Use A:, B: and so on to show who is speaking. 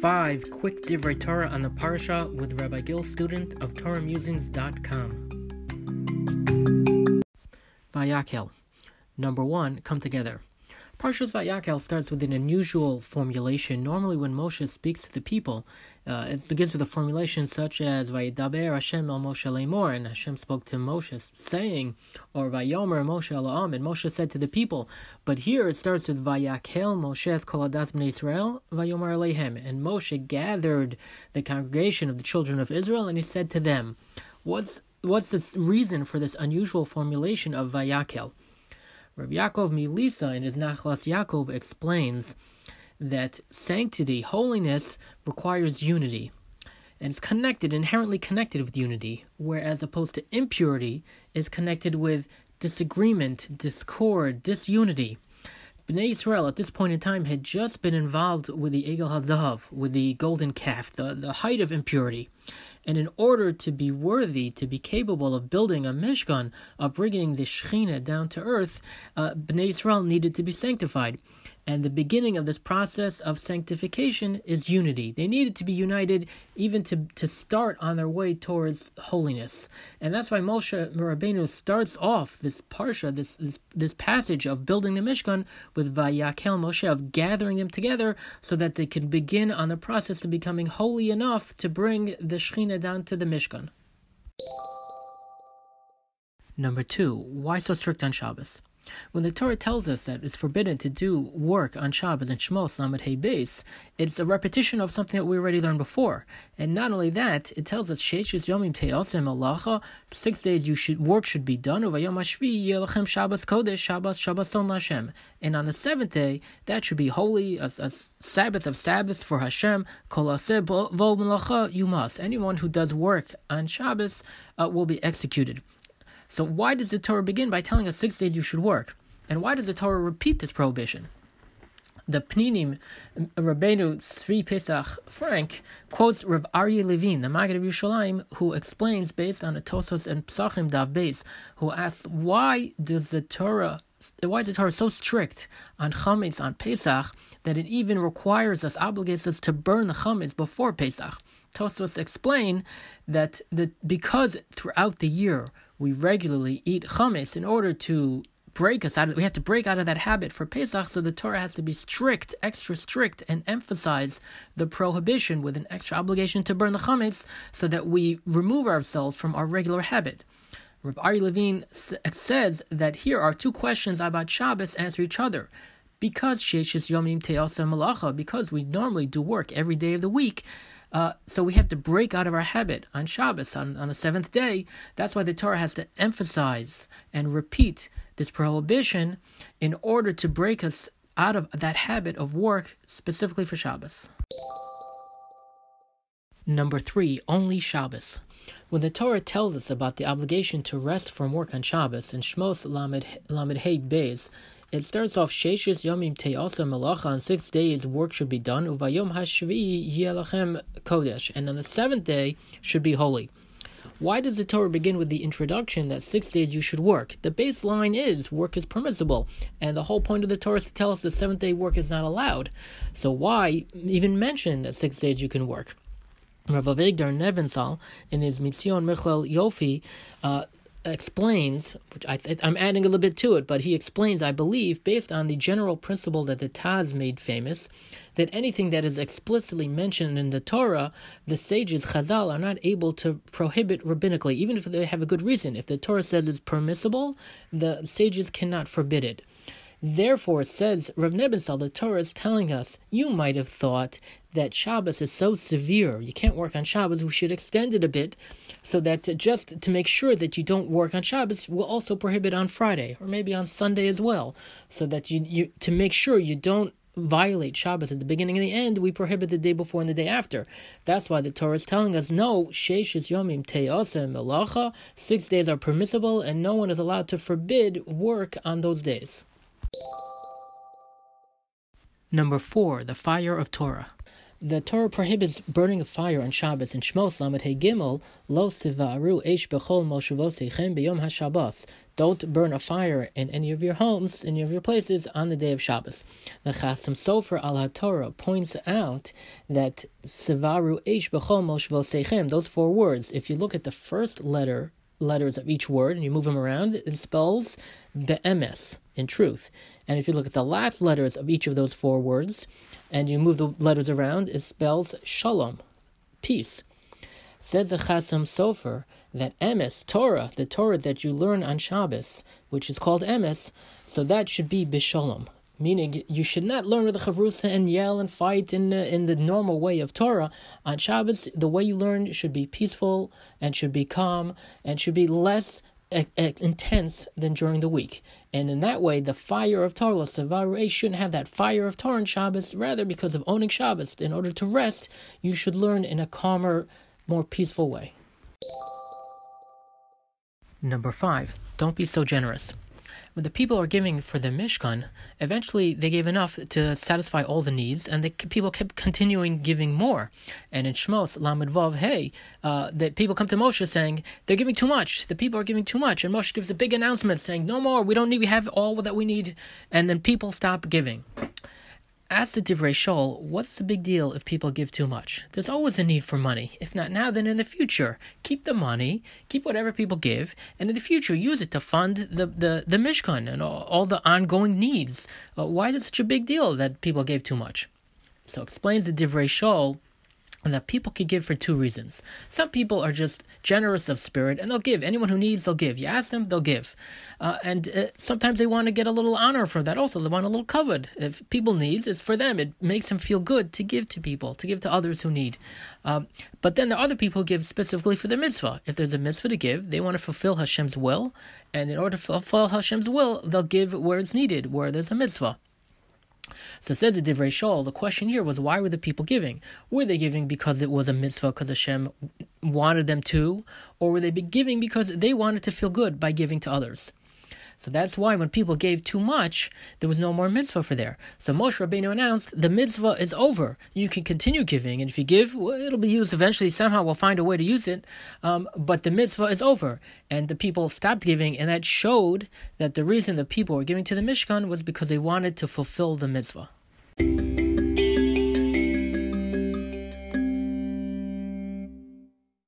A: 5 Quick Divrei Torah on the Parsha with Rabbi Gil, Student of TorahMusings.com. Vayakel. Number 1 Come together. Parshas Vayakel starts with an unusual formulation. Normally, when Moshe speaks to the people, uh, it begins with a formulation such as Vayidaber Hashem el Moshe lemor, and Hashem spoke to Moshe, saying, or Vayomer Moshe el Am, and Moshe said to the people. But here it starts with Vayakel Moshe Koladas bnei Israel Vayomer Alehem, and Moshe gathered the congregation of the children of Israel, and he said to them, "What's what's the reason for this unusual formulation of Vayakel?" Rabbi Yaakov Milisa in his Nachlas Yaakov explains that sanctity, holiness, requires unity. And it's connected, inherently connected with unity, whereas opposed to impurity is connected with disagreement, discord, disunity. Bnei Israel at this point in time had just been involved with the Egel Hazahav, with the golden calf, the, the height of impurity. And in order to be worthy, to be capable of building a Mishkan, of bringing the Shekhinah down to earth, uh, Bnei Israel needed to be sanctified. And the beginning of this process of sanctification is unity. They needed to be united even to, to start on their way towards holiness. And that's why Moshe Rabbeinu starts off this parsha, this, this, this passage of building the Mishkan with Vayakel Moshe, of gathering them together so that they can begin on the process of becoming holy enough to bring the Shekhinah down to the Mishkan. Number two, why so strict on Shabbos? When the Torah tells us that it's forbidden to do work on Shabbos and Shmos Lamed Hey Beis, it's a repetition of something that we already learned before. And not only that, it tells us Sheishis Yomim Teosem Alacha, six days you should work should be done. Uvayom Hashvi Yelachem Shabbos Kodesh Shabbos Shabbason Lashem. And on the seventh day, that should be holy, a, a Sabbath of Sabbaths for Hashem. Kol Vo Melacha you must. Anyone who does work on Shabbos uh, will be executed. So why does the Torah begin by telling us six days you should work? And why does the Torah repeat this prohibition? The Pninim, Rabbeinu Tzvi Pesach Frank, quotes Rav Aryeh Levine, the Maggid of Yerushalayim, who explains based on a Tosfos and Psachim Dav Beis, who asks why does the Torah why is the Torah so strict on chametz on Pesach that it even requires us, obligates us to burn the chametz before Pesach? Tosfos explain that the, because throughout the year we regularly eat chametz in order to break us out of we have to break out of that habit for Pesach, so the Torah has to be strict, extra strict, and emphasize the prohibition with an extra obligation to burn the chametz, so that we remove ourselves from our regular habit. Rav Ari Levine says that here are two questions about Shabbos answer each other. Because Sheshis Yomim Teasa Malacha, because we normally do work every day of the week, uh, so we have to break out of our habit on Shabbos, on, on the seventh day. That's why the Torah has to emphasize and repeat this prohibition in order to break us out of that habit of work specifically for Shabbos. Number three, only Shabbos. When the Torah tells us about the obligation to rest from work on Shabbos in Shmos Lamed, Lamed Hey Beis, it starts off Sheshis Yomim Te'asa Malacha. On six days, work should be done. Uvayom Hashvi Yelachem Kodesh. And on the seventh day should be holy. Why does the Torah begin with the introduction that six days you should work? The baseline is work is permissible, and the whole point of the Torah is to tell us the seventh day work is not allowed. So why even mention that six days you can work? Rav Avigdor Nebenzahl, in his Mitzion Michlal Yofi, uh, explains, which I i'm adding a little bit to it, but he explains, I believe, based on the general principle that the Taz made famous, that anything that is explicitly mentioned in the Torah, the sages, Chazal, are not able to prohibit rabbinically, even if they have a good reason. If the Torah says it's permissible, the sages cannot forbid it. Therefore, says Rav Nebenzahl, the Torah is telling us, you might have thought that Shabbos is so severe, you can't work on Shabbos, we should extend it a bit so that just to make sure that you don't work on Shabbos, we'll also prohibit on Friday or maybe on Sunday as well, so that you, you to make sure you don't violate Shabbos at the beginning and the end, we prohibit the day before and the day after. That's why the Torah is telling us no, Sheish is Yomim Melacha, six days are permissible, and no one is allowed to forbid work on those days. Number four, the fire of Torah. The Torah prohibits burning a fire on Shabbos in Shmos Lamed Hey Gimel Lo Sivaru Eish Bechol Moshevoseichem Beyom HaShabbos don't burn a fire in any of your homes, any of your places on the day of Shabbos. The Chasam Sofer al Torah points out that Sevaru Eish B'chol those four words, if you look at the first letter letters of each word and you move them around, it spells be'emes, in truth. And if you look at the last letters of each of those four words and you move the letters around, it spells shalom, peace. Says the Chasam Sofer that emes, Torah, the Torah that you learn on Shabbos, which is called emes, so that should be bishalom. Meaning, you should not learn with the chavrusa and yell and fight in the, in the normal way of Torah. On Shabbos, the way you learn should be peaceful and should be calm and should be less intense than during the week. And in that way, the fire of Torah, Savarei, shouldn't have that fire of Torah on Shabbos. Rather, because of owning Shabbos, in order to rest, you should learn in a calmer, more peaceful way. Number five, don't be so generous when the people are giving for the Mishkan, eventually they gave enough to satisfy all the needs, and the people kept continuing giving more. And in Shmos, Lamed Vav, hey, uh, that people come to Moshe saying they're giving too much. The people are giving too much, and Moshe gives a big announcement saying, "No more. We don't need. We have all that we need." And then people stop giving. Ask the Divrei Shaul, what's the big deal if people give too much? There's always a need for money. If not now, then in the future. Keep the money, keep whatever people give, and in the future use it to fund the, the, the Mishkan and all, all the ongoing needs. Uh, why is it such a big deal that people gave too much? So explains the Divrei Shaul and that people can give for two reasons. Some people are just generous of spirit and they'll give. Anyone who needs, they'll give. You ask them, they'll give. Uh, and uh, sometimes they want to get a little honor for that also. They want a little covered. If people needs, it's for them. It makes them feel good to give to people, to give to others who need. Um, but then there are other people who give specifically for the mitzvah. If there's a mitzvah to give, they want to fulfill Hashem's will. And in order to fulfill Hashem's will, they'll give where it's needed, where there's a mitzvah. So says the Divrei Shaul, the question here was why were the people giving? Were they giving because it was a mitzvah, because Hashem wanted them to, or were they giving because they wanted to feel good by giving to others? So that's why when people gave too much, there was no more mitzvah for there. So Moshe Rabbeinu announced the mitzvah is over. You can continue giving, and if you give, well, it'll be used eventually. Somehow we'll find a way to use it. Um, but the mitzvah is over, and the people stopped giving, and that showed that the reason the people were giving to the Mishkan was because they wanted to fulfill the mitzvah.